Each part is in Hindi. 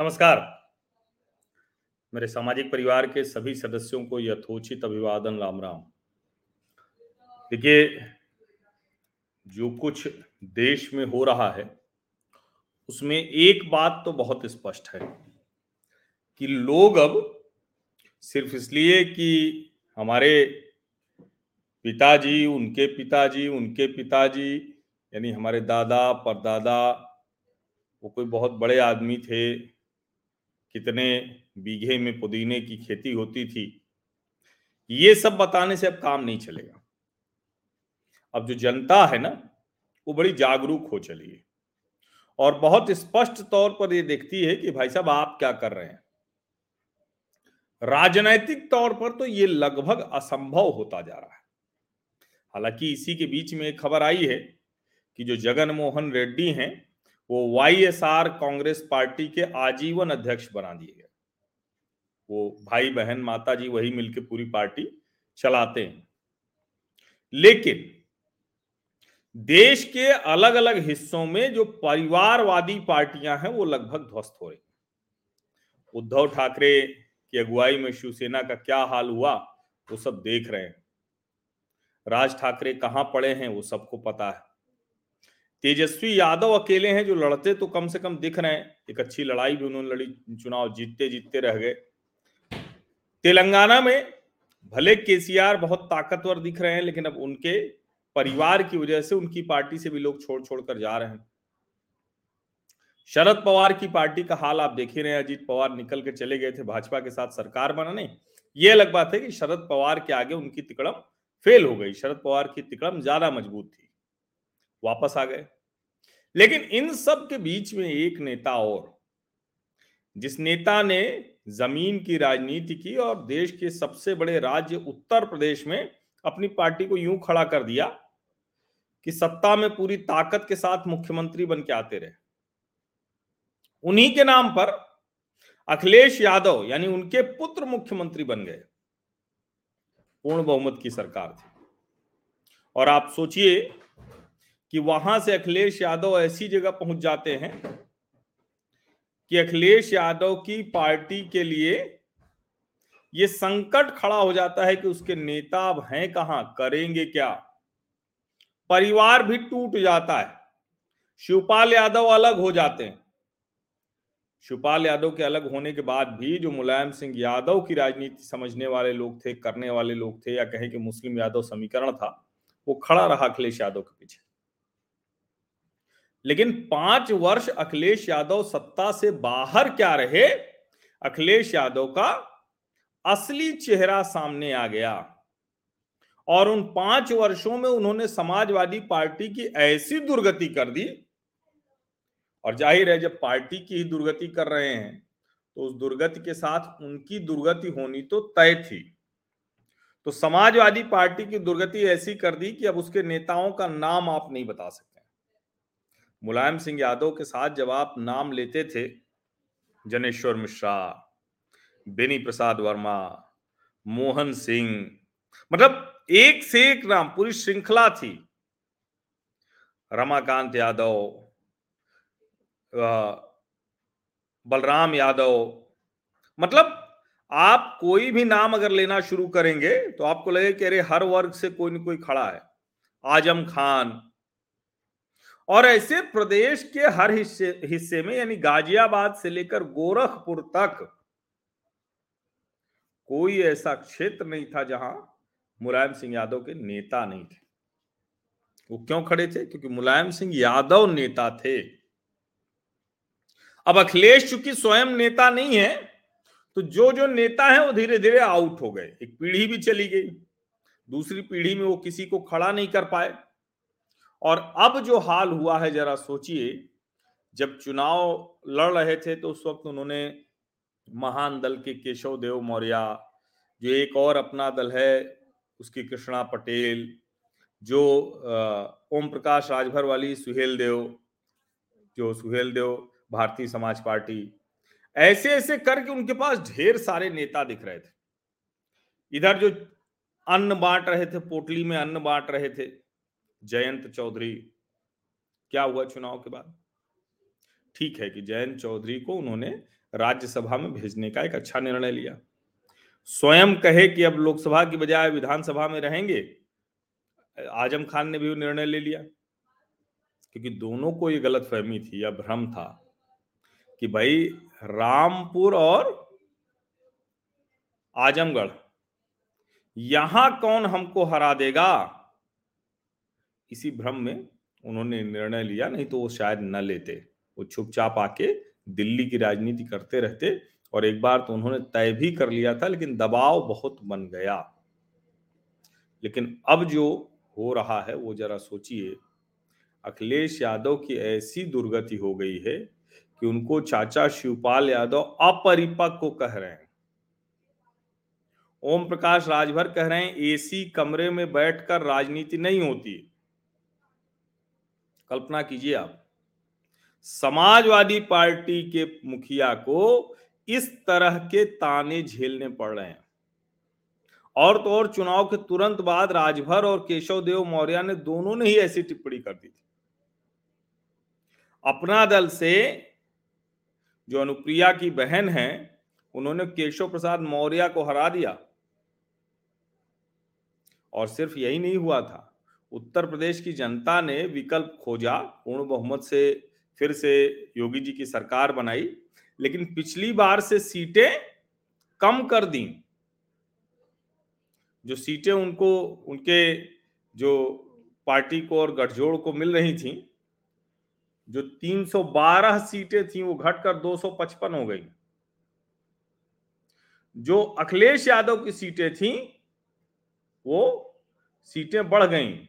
नमस्कार। मेरे सामाजिक परिवार के सभी सदस्यों को यथोचित अभिवादन, राम राम। देखिए, जो कुछ देश में हो रहा है, उसमें एक बात तो बहुत स्पष्ट है कि लोग अब सिर्फ़ इसलिए कि हमारे पिताजी, उनके पिताजी उनके पिताजी, यानी हमारे दादा, परदादा, वो कोई बहुत बड़े आदमी थे कितने बीघे में पुदीने की खेती होती थी। ये सब बताने से अब काम नहीं चलेगा। अब जो जनता है ना, वो बड़ी जागरूक हो चली है। और बहुत स्पष्ट तौर पर ये देखती है कि भाई साहब, आप क्या कर रहे हैं? राजनैतिक तौर पर तो ये लगभग असंभव होता जा रहा है। हालाँकि इसी के बीच में एक खबर आई है कि जो जगन मोहन रेड्डी हैं वो वाईएसआर कांग्रेस पार्टी के आजीवन अध्यक्ष बना दिए गए। वो भाई बहन माता जी वही मिलकर पूरी पार्टी चलाते हैं। लेकिन देश के अलग अलग हिस्सों में जो परिवारवादी पार्टियाँ हैं, वो लगभग ध्वस्त हो रही उद्धव ठाकरे की अगुवाई में शिवसेना का क्या हाल हुआ, वो सब देख रहे हैं। राज ठाकरे कहाँ पड़े हैं, वो सबको पता है। तेजस्वी यादव अकेले हैं जो लड़ते तो कम से कम दिख रहे हैं। एक अच्छी लड़ाई भी उन्होंने लड़ी, चुनाव जीतते जीतते रह गए। तेलंगाना में भले केसीआर बहुत ताकतवर दिख रहे हैं, लेकिन अब उनके परिवार की वजह से उनकी पार्टी से भी लोग छोड़ छोड़ कर जा रहे हैं। शरद पवार की पार्टी का हाल आप देख ही रहे हैं। अजीत पवार निकल के चले गए थे, भाजपा के साथ सरकार बनाने ये अलग बात है कि शरद पवार के आगे उनकी तिकड़म फेल हो गई। शरद पवार की तिकड़म ज़्यादा मज़बूत थी। वापस आ गए। लेकिन इन सब के बीच में एक नेता और, जिस नेता ने ज़मीन की राजनीति की और देश के सबसे बड़े राज्य उत्तर प्रदेश में अपनी पार्टी को यूँ खड़ा कर दिया कि सत्ता में पूरी ताकत के साथ मुख्यमंत्री बन के आते रहे। उन्हीं के नाम पर अखिलेश यादव यानी उनके पुत्र मुख्यमंत्री बन गए। पूर्ण बहुमत की सरकार थी। और आप सोचिए कि वहाँ से अखिलेश यादव ऐसी जगह पहुँच जाते हैं कि अखिलेश यादव की पार्टी के लिए ये संकट खड़ा हो जाता है कि उसके नेता अब हैं कहाँ, करेंगे क्या? परिवार भी टूट जाता है, शिवपाल यादव अलग हो जाते हैं। शिवपाल यादव के अलग होने के बाद भी जो मुलायम सिंह यादव की राजनीति समझने वाले लोग थे, करने वाले लोग थे या कहें कि मुस्लिम यादव समीकरण था, वो खड़ा रहा अखिलेश यादव के पीछे। लेकिन पाँच वर्ष अखिलेश यादव सत्ता से बाहर क्या रहे? अखिलेश यादव का असली चेहरा सामने आ गया। और उन पाँच वर्षों में उन्होंने समाजवादी पार्टी की ऐसी दुर्गति कर दी। और ज़ाहिर है, जब पार्टी की ही दुर्गति कर रहे हैं तो उस दुर्गति के साथ उनकी दुर्गति होनी तो तय थी। तो समाजवादी पार्टी की दुर्गति ऐसी कर दी कि अब उसके नेताओं का नाम आप नहीं बता सकते। मुलायम सिंह यादव के साथ जब आप नाम लेते थे, जनेश्वर मिश्रा, बेनी प्रसाद वर्मा, मोहन सिंह मतलब एक से एक नाम, पूरी श्रृंखला थी। रमाकांत यादव बलराम यादव मतलब आप कोई भी नाम अगर लेना शुरू करेंगे तो आपको लगे कि अरे हर वर्ग से कोई ना कोई खड़ा है। आज़म खान और ऐसे प्रदेश के हर हिस्से हिस्से में, यानी गाजियाबाद से लेकर गोरखपुर तक, कोई ऐसा क्षेत्र नहीं था जहाँ मुलायम सिंह यादव के नेता नहीं थे। वो क्यों खड़े थे? क्योंकि मुलायम सिंह यादव नेता थे। अब अखिलेश चूँकि स्वयं नेता नहीं है तो जो जो नेता है वो धीरे धीरे आउट हो गए। एक पीढ़ी भी चली गई। दूसरी पीढ़ी में वो किसी को खड़ा नहीं कर पाए। और अब जो हाल हुआ है, जरा सोचिए। जब चुनाव लड़ रहे थे तो उस वक्त उन्होंने महान दल के केशव देव मौर्य, जो एक और अपना दल है, उसकी कृष्णा पटेल, जो ओम प्रकाश राजभर वाली सुहेल देव, जो सुहेल देव, भारतीय समाज पार्टी ऐसे ऐसे करके उनके पास ढेर सारे नेता दिख रहे थे। इधर जो अन्न बांट रहे थे, पोटली में अन्न बांट रहे थे जयंत चौधरी, क्या हुआ चुनाव के बाद? ठीक है कि जयंत चौधरी को उन्होंने राज्यसभा में भेजने का एक अच्छा निर्णय लिया। स्वयं कहे कि अब लोकसभा की बजाय विधानसभा में रहेंगे, आज़म खान ने भी निर्णय ले लिया। क्योंकि दोनों को ये गलत फहमी थी या भ्रम था कि भाई रामपुर और आजमगढ़, यहाँ कौन हमको हरा देगा? इसी भ्रम में उन्होंने निर्णय लिया, नहीं तो वो शायद न लेते। वो चुपचाप आके दिल्ली की राजनीति करते रहते और एक बार तो उन्होंने तय भी कर लिया था, लेकिन दबाव बहुत बन गया। लेकिन अब जो हो रहा है, वो जरा सोचिए, अखिलेश यादव की ऐसी दुर्गति हो गई है कि उनको चाचा शिवपाल यादव अपरिपक्व कह रहे हैं। ओम प्रकाश राजभर कह रहे हैं, एसी कमरे में बैठकर राजनीति नहीं होती। कल्पना कीजिए आप, समाजवादी पार्टी के मुखिया को इस तरह के ताने झेलने पड़ रहे हैं। और तो और चुनाव के तुरंत बाद राजभर और केशव देव मौर्य ने दोनों ने ही ऐसी टिप्पणी कर दी थी। अपना दल से जो अनुप्रिया की बहन है, उन्होंने केशव प्रसाद मौर्य को हरा दिया। और सिर्फ़ यही नहीं हुआ था उत्तर प्रदेश की जनता ने विकल्प खोजा, पूर्ण बहुमत से फिर से योगी जी की सरकार बनाई, लेकिन पिछली बार से सीटें कम कर दी। जो सीटें उनको, उनके जो पार्टी को और गठजोड़ को मिल रही थी, जो 312 सीटें थी, वो घटकर 255 हो गई। जो अखिलेश यादव की सीटें थी, वो सीटें बढ़ गईं।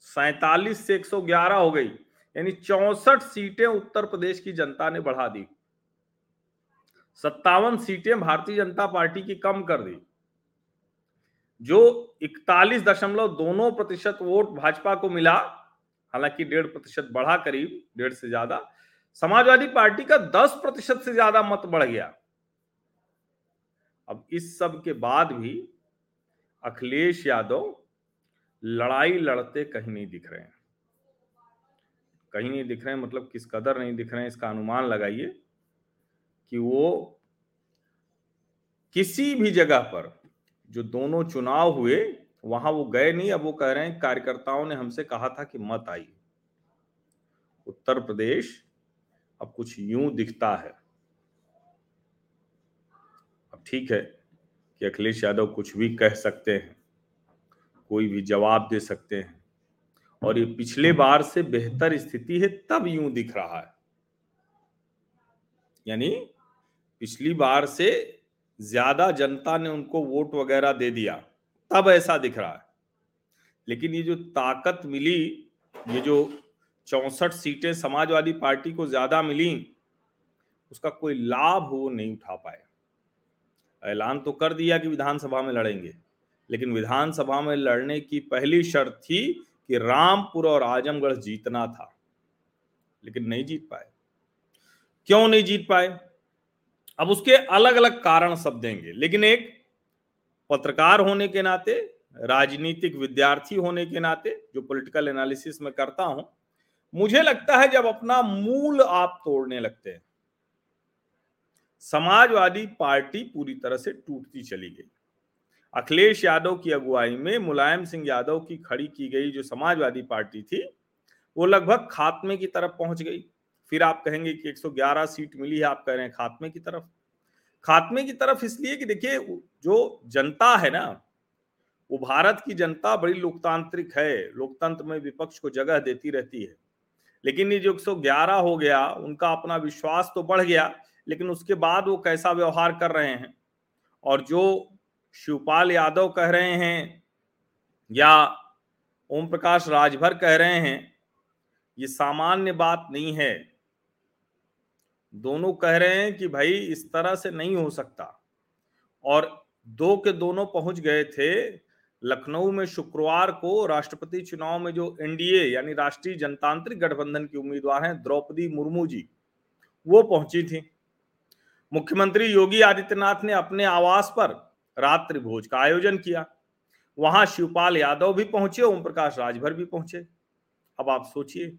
सैतालीस से 111 हो गई। यानी चौसठ सीटें उत्तर प्रदेश की जनता ने बढ़ा दी। सत्तावन सीटें भारतीय जनता पार्टी की कम कर दी। जो इकतालीस दशमलव दोनों प्रतिशत वोट भाजपा को मिला, हालाँकि डेढ़ प्रतिशत बढ़ा करीब, डेढ़ से ज़्यादा, समाजवादी पार्टी का दस प्रतिशत से ज़्यादा मत बढ़ गया। अब इस सब के बाद भी अखिलेश यादव लड़ाई लड़ते कहीं नहीं दिख रहे हैं। कहीं नहीं दिख रहे हैं मतलब किस कदर नहीं दिख रहे हैं, इसका अनुमान लगाइए कि वो किसी भी जगह पर जो दोनों चुनाव हुए, वहाँ वो गए नहीं, अब वो कह रहे हैं, कार्यकर्ताओं ने हमसे कहा था कि मत आई उत्तर प्रदेश अब कुछ यूँ दिखता है। अब ठीक है कि अखिलेश यादव कुछ भी कह सकते हैं। कोई भी जवाब दे सकते हैं। और ये पिछले बार से बेहतर स्थिति है, तब यूँ दिख रहा है। यानी पिछली बार से ज़्यादा जनता ने उनको वोट वगैरह दे दिया, तब ऐसा दिख रहा है। लेकिन ये जो ताकत मिली, ये जो चौसठ सीटें समाजवादी पार्टी को ज़्यादा मिली, उसका कोई लाभ वो नहीं उठा पाए। ऐलान तो कर दिया कि विधानसभा में लड़ेंगे। लेकिन विधानसभा में लड़ने की पहली शर्त थी कि रामपुर और आजमगढ़ जीतना था। लेकिन नहीं जीत पाए। क्यों नहीं जीत पाए? अब उसके अलग अलग कारण सब देंगे। लेकिन एक, पत्रकार होने के नाते, राजनीतिक विद्यार्थी होने के नाते, जो पॉलिटिकल एनालिसिस में करता हूँ, मुझे लगता है जब अपना मूल आप तोड़ने लगते हैं, समाजवादी पार्टी पूरी तरह से टूटती चली गई। अखिलेश यादव की अगुवाई में मुलायम सिंह यादव की खड़ी की गई जो समाजवादी पार्टी थी, वो लगभग खात्मे की तरफ़ पहुँच गई। फिर आप कहेंगे कि 111 सीट मिली है, आप कह रहे हैं खात्मे की तरफ़। खात्मे की तरफ़ इसलिए कि देखिए, जो जनता है ना, वो भारत की जनता बड़ी लोकतांत्रिक है, लोकतंत्र में विपक्ष को जगह देती रहती है। लेकिन ये जो 111 हो गया, उनका अपना विश्वास तो बढ़ गया, लेकिन उसके बाद वो कैसा व्यवहार कर रहे हैं? और जो शिवपाल यादव कह रहे हैं या ओम प्रकाश राजभर कह रहे हैं, ये सामान्य बात नहीं है। दोनों कह रहे हैं कि भाई इस तरह से नहीं हो सकता। और दो के दोनों पहुँच गए थे लखनऊ में शुक्रवार को राष्ट्रपति चुनाव में जो एनडीए यानी राष्ट्रीय जनतांत्रिक गठबंधन की उम्मीदवार हैं, द्रौपदी मुर्मू जी, वो पहुँची थी। मुख्यमंत्री योगी आदित्यनाथ ने अपने आवास पर रात्रि भोज का आयोजन किया। वहाँ शिवपाल यादव भी पहुँचे ओम प्रकाश राजभर भी पहुँचे। अब आप सोचिए।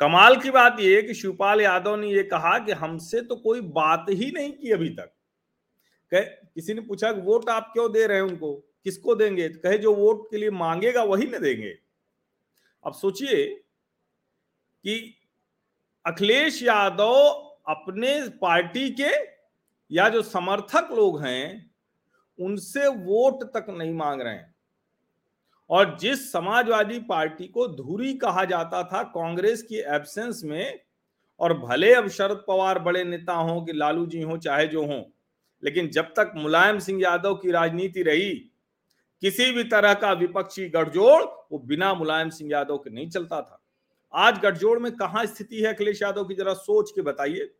कमाल की बात यह कि शिवपाल यादव ने यह कहा कि हमसे तो कोई बात ही नहीं की अभी तक। कह, किसी ने पूछा कि वोट आप क्यों दे रहे हैं उनको? किसको देंगे? तो कहे जो वोट के लिए मांगेगा वही न देंगे। अब सोचिए कि अखिलेश यादव अपने पार्टी के या जो समर्थक लोग हैं, उनसे वोट तक नहीं मांग रहे हैं। और जिस समाजवादी पार्टी को धुरी कहा जाता था कांग्रेस की एब्सेंस में, और भले अब शरद पवार बड़े नेता हों कि लालू जी हों, चाहे जो हों, लेकिन जब तक मुलायम सिंह यादव की राजनीति रही, किसी भी तरह का विपक्षी गठजोड़, वो बिना मुलायम सिंह यादव के नहीं चलता था। आज गठजोड़ में कहा स्थिति है, अखिलेश यादव की जरा सोच के बताइए।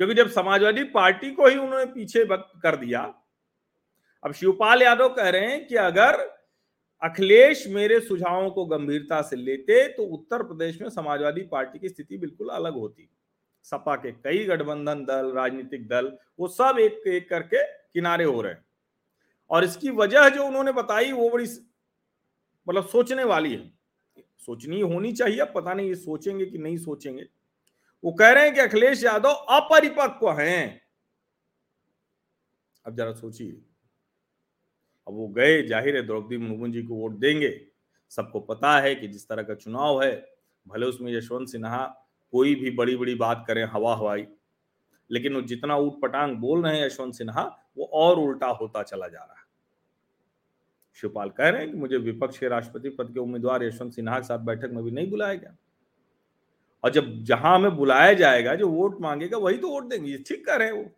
क्योंकि जब समाजवादी पार्टी को ही उन्होंने पीछे कर दिया, अब शिवपाल यादव कह रहे हैं कि अगर अखिलेश मेरे सुझावों को गंभीरता से लेते तो उत्तर प्रदेश में समाजवादी पार्टी की स्थिति बिल्कुल अलग होती। सपा के कई गठबंधन दल, राजनीतिक दल, वो सब एक एक करके किनारे हो रहे हैं। और इसकी वजह जो उन्होंने बताई, वो बड़ी मतलब सोचने वाली है। सोचनी होनी चाहिए पता नहीं ये सोचेंगे कि नहीं सोचेंगे। वो कह रहे हैं कि अखिलेश यादव अपरिपक्व हैं। अब जरा सोचिए। अब वो गए, ज़ाहिर है द्रौपदी मुर्मू जी को वोट देंगे। सबको पता है कि जिस तरह का चुनाव है, भले उसमें यशवंत सिन्हा कोई भी बड़ी बड़ी बात करें, हवा हवाई। लेकिन वो जितना ऊट पटांग बोल रहे हैं यशवंत सिन्हा, वो और उल्टा होता चला जा रहा है। शिवपाल कह रहे हैं कि मुझे विपक्ष के राष्ट्रपति पद के उम्मीदवार यशवंत सिन्हा के साथ बैठक में भी नहीं बुलाया गया। और जब जहाँ हमें बुलाया जाएगा, जो वोट मांगेगा, वही तो वोट देंगे। ठीक कह रहे हैं वो।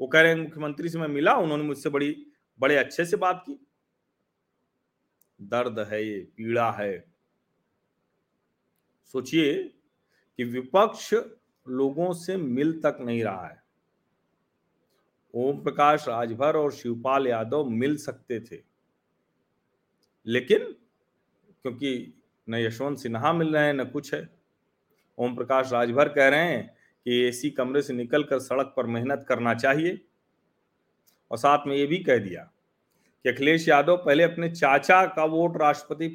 वो कह रहे हैं, मुख्यमंत्री से मैं मिला, उन्होंने मुझसे बड़ी, बड़े अच्छे से बात की। दर्द है ये, पीड़ा है। सोचिए कि विपक्ष लोगों से मिल तक नहीं रहा है। ओम प्रकाश, राजभर और शिवपाल यादव मिल सकते थे। लेकिन, क्योंकि न यशवंत सिन्हा मिल रहे हैं, न कुछ है। ओम प्रकाश राजभर कह रहे हैं कि एसी कमरे से निकलकर सड़क पर मेहनत करना चाहिए। और साथ में ये भी कह दिया कि अखिलेश यादव पहले अपने चाचा का वोट राष्ट्रपति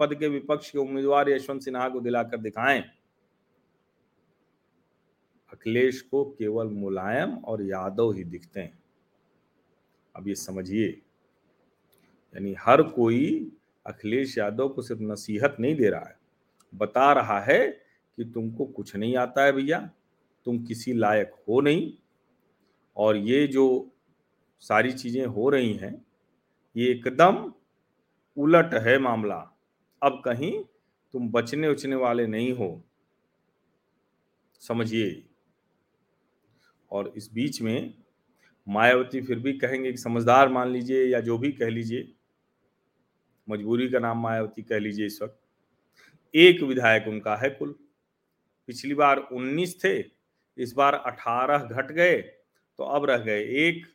पद के विपक्ष के उम्मीदवार यशवंत सिन्हा को दिलाकर दिखाएँ। अखिलेश को केवल मुलायम और यादव ही दिखते हैं। अब ये समझिए, यानी हर कोई अखिलेश यादव को सिर्फ़ नसीहत नहीं दे रहा है, बता रहा है कि तुमको कुछ नहीं आता है भैया, तुम किसी लायक हो नहीं। और ये जो सारी चीज़ें हो रही हैं, ये एकदम उलट है मामला। अब कहीं तुम बचने उचने वाले नहीं हो। समझिए। और इस बीच में मायावती फिर भी कहेंगे कि समझदार मान लीजिए या जो भी कह लीजिए, मजबूरी का नाम मायावती कह लीजिए इस वक्त। एक विधायक उनका है कुल। पिछली बार 19 थे, इस बार 18 घट गए तो अब रह गए एक।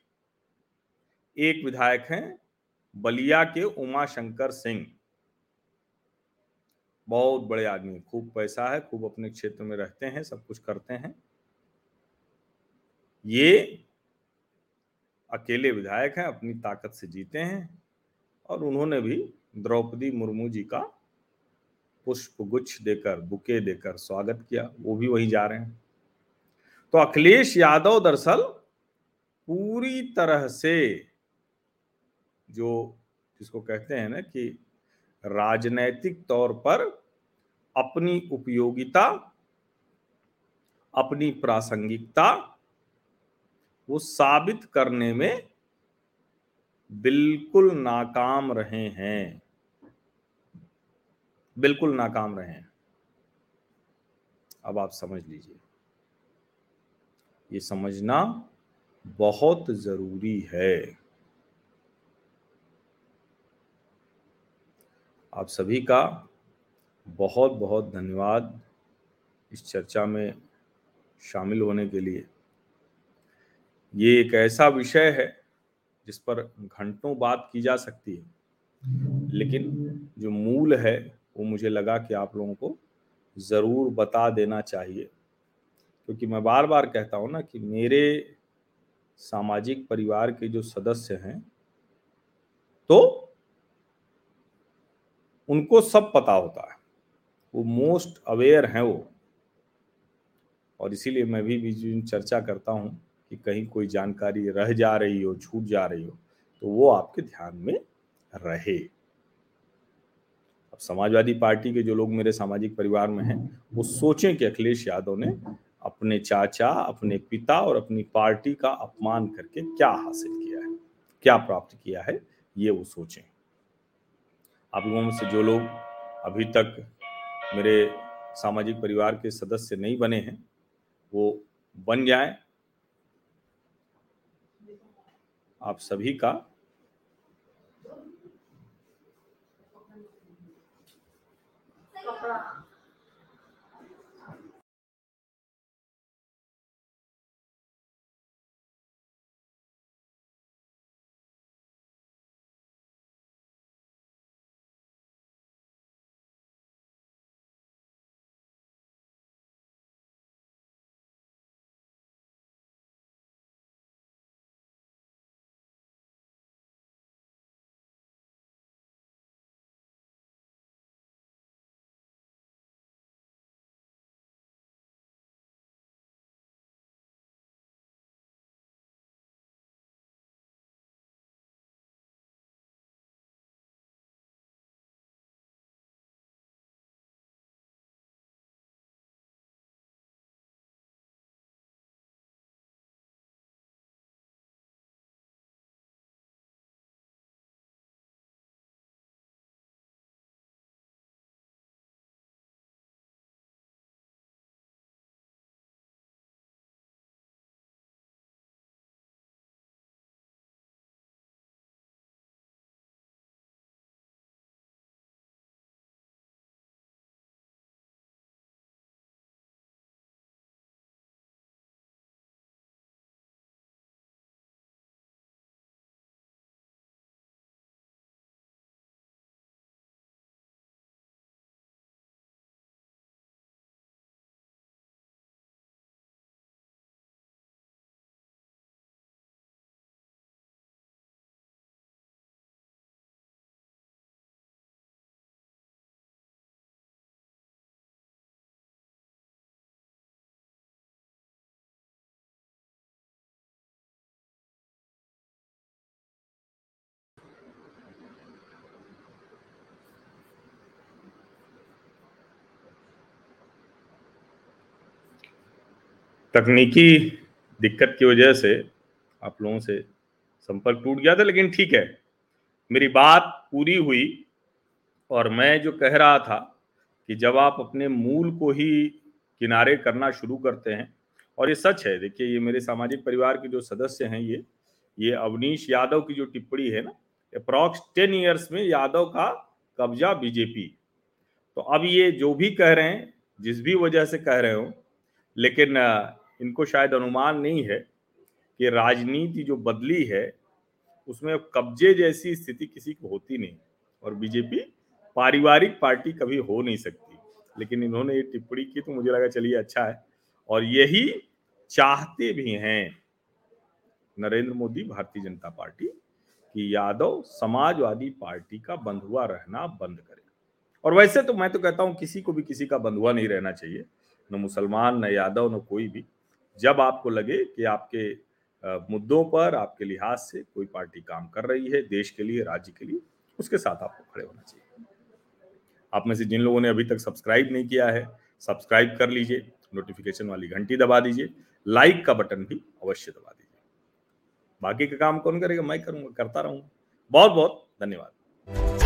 एक विधायक हैं बलिया के उमा शंकर सिंह। बहुत बड़े आदमी खूब पैसा है, खूब अपने क्षेत्र में रहते हैं, सब कुछ करते हैं। ये अकेले विधायक हैं, अपनी ताकत से जीते हैं, और उन्होंने भी द्रौपदी मुर्मू जी का पुष्प, गुच्छ देकर, बुके देकर स्वागत किया, वो भी वही जा रहे हैं। तो अखिलेश यादव दरअसल पूरी तरह से जो जिसको कहते हैं ना कि राजनैतिक तौर पर अपनी उपयोगिता, अपनी प्रासंगिकता, वो साबित करने में बिल्कुल नाकाम रहे हैं। बिल्कुल नाकाम रहे हैं। अब आप समझ लीजिए। ये समझना बहुत ज़रूरी है। आप सभी का बहुत बहुत धन्यवाद इस चर्चा में शामिल होने के लिए। ये एक ऐसा विषय है जिस पर घंटों बात की जा सकती है। लेकिन जो मूल है वो मुझे लगा कि आप लोगों को ज़रूर बता देना चाहिए। क्योंकि मैं बार बार कहता हूँ ना कि मेरे सामाजिक परिवार के जो सदस्य हैं तो उनको सब पता होता है। वो मोस्ट अवेयर हैं वो। और इसीलिए मैं भी बीच में चर्चा करता हूँ कि कहीं कोई जानकारी रह जा रही हो, छूट जा रही हो तो वो आपके ध्यान में रहे। समाजवादी पार्टी के जो लोग मेरे सामाजिक परिवार में हैं वो सोचें कि अखिलेश यादव ने अपने चाचा अपने पिता और अपनी पार्टी का अपमान करके क्या हासिल किया है क्या प्राप्त किया है ये वो सोचें। आप लोगों में से जो लोग अभी तक मेरे सामाजिक परिवार के सदस्य नहीं बने हैं वो बन जाएँ। आप सभी का Yeah. तकनीकी दिक्कत की वजह से आप लोगों से संपर्क टूट गया था, लेकिन ठीक है। मेरी बात पूरी हुई और मैं जो कह रहा था कि जब आप अपने मूल को ही किनारे करना शुरू करते हैं, और ये सच है, देखिए ये मेरे सामाजिक परिवार के जो सदस्य हैं, ये ये अवनीश यादव की जो टिप्पणी है ना, अप्रॉक्स टेन ईयर्स में यादव का कब्जा बीजेपी। तो अब ये जो भी कह रहे हैं, जिस भी वजह से कह रहे हो, लेकिन इनको शायद अनुमान नहीं है कि राजनीति जो बदली है, उसमें कब्जे जैसी स्थिति किसी को होती नहीं और बीजेपी पारिवारिक पार्टी कभी हो नहीं सकती। लेकिन इन्होंने ये टिप्पणी की तो मुझे लगा चलिए अच्छा है। और यही चाहते भी हैं नरेंद्र मोदी, भारतीय जनता पार्टी, कि यादव समाजवादी पार्टी का बंधुआ रहना बंद करे। और वैसे तो मैं तो कहता हूँ, किसी को भी किसी का बंधुआ नहीं रहना चाहिए। न मुसलमान, न यादव, न कोई भी। जब आपको लगे कि आपके मुद्दों पर, आपके लिहाज से कोई पार्टी काम कर रही है देश के लिए, राज्य के लिए, उसके साथ आपको खड़े होना चाहिए। आप में से जिन लोगों ने अभी तक सब्सक्राइब नहीं किया है, सब्सक्राइब कर लीजिए, नोटिफिकेशन वाली घंटी दबा दीजिए, लाइक का बटन भी अवश्य दबा दीजिए। बाकी का काम कौन करेगा? मैं करूँगा, करता रहूँगा। बहुत बहुत धन्यवाद।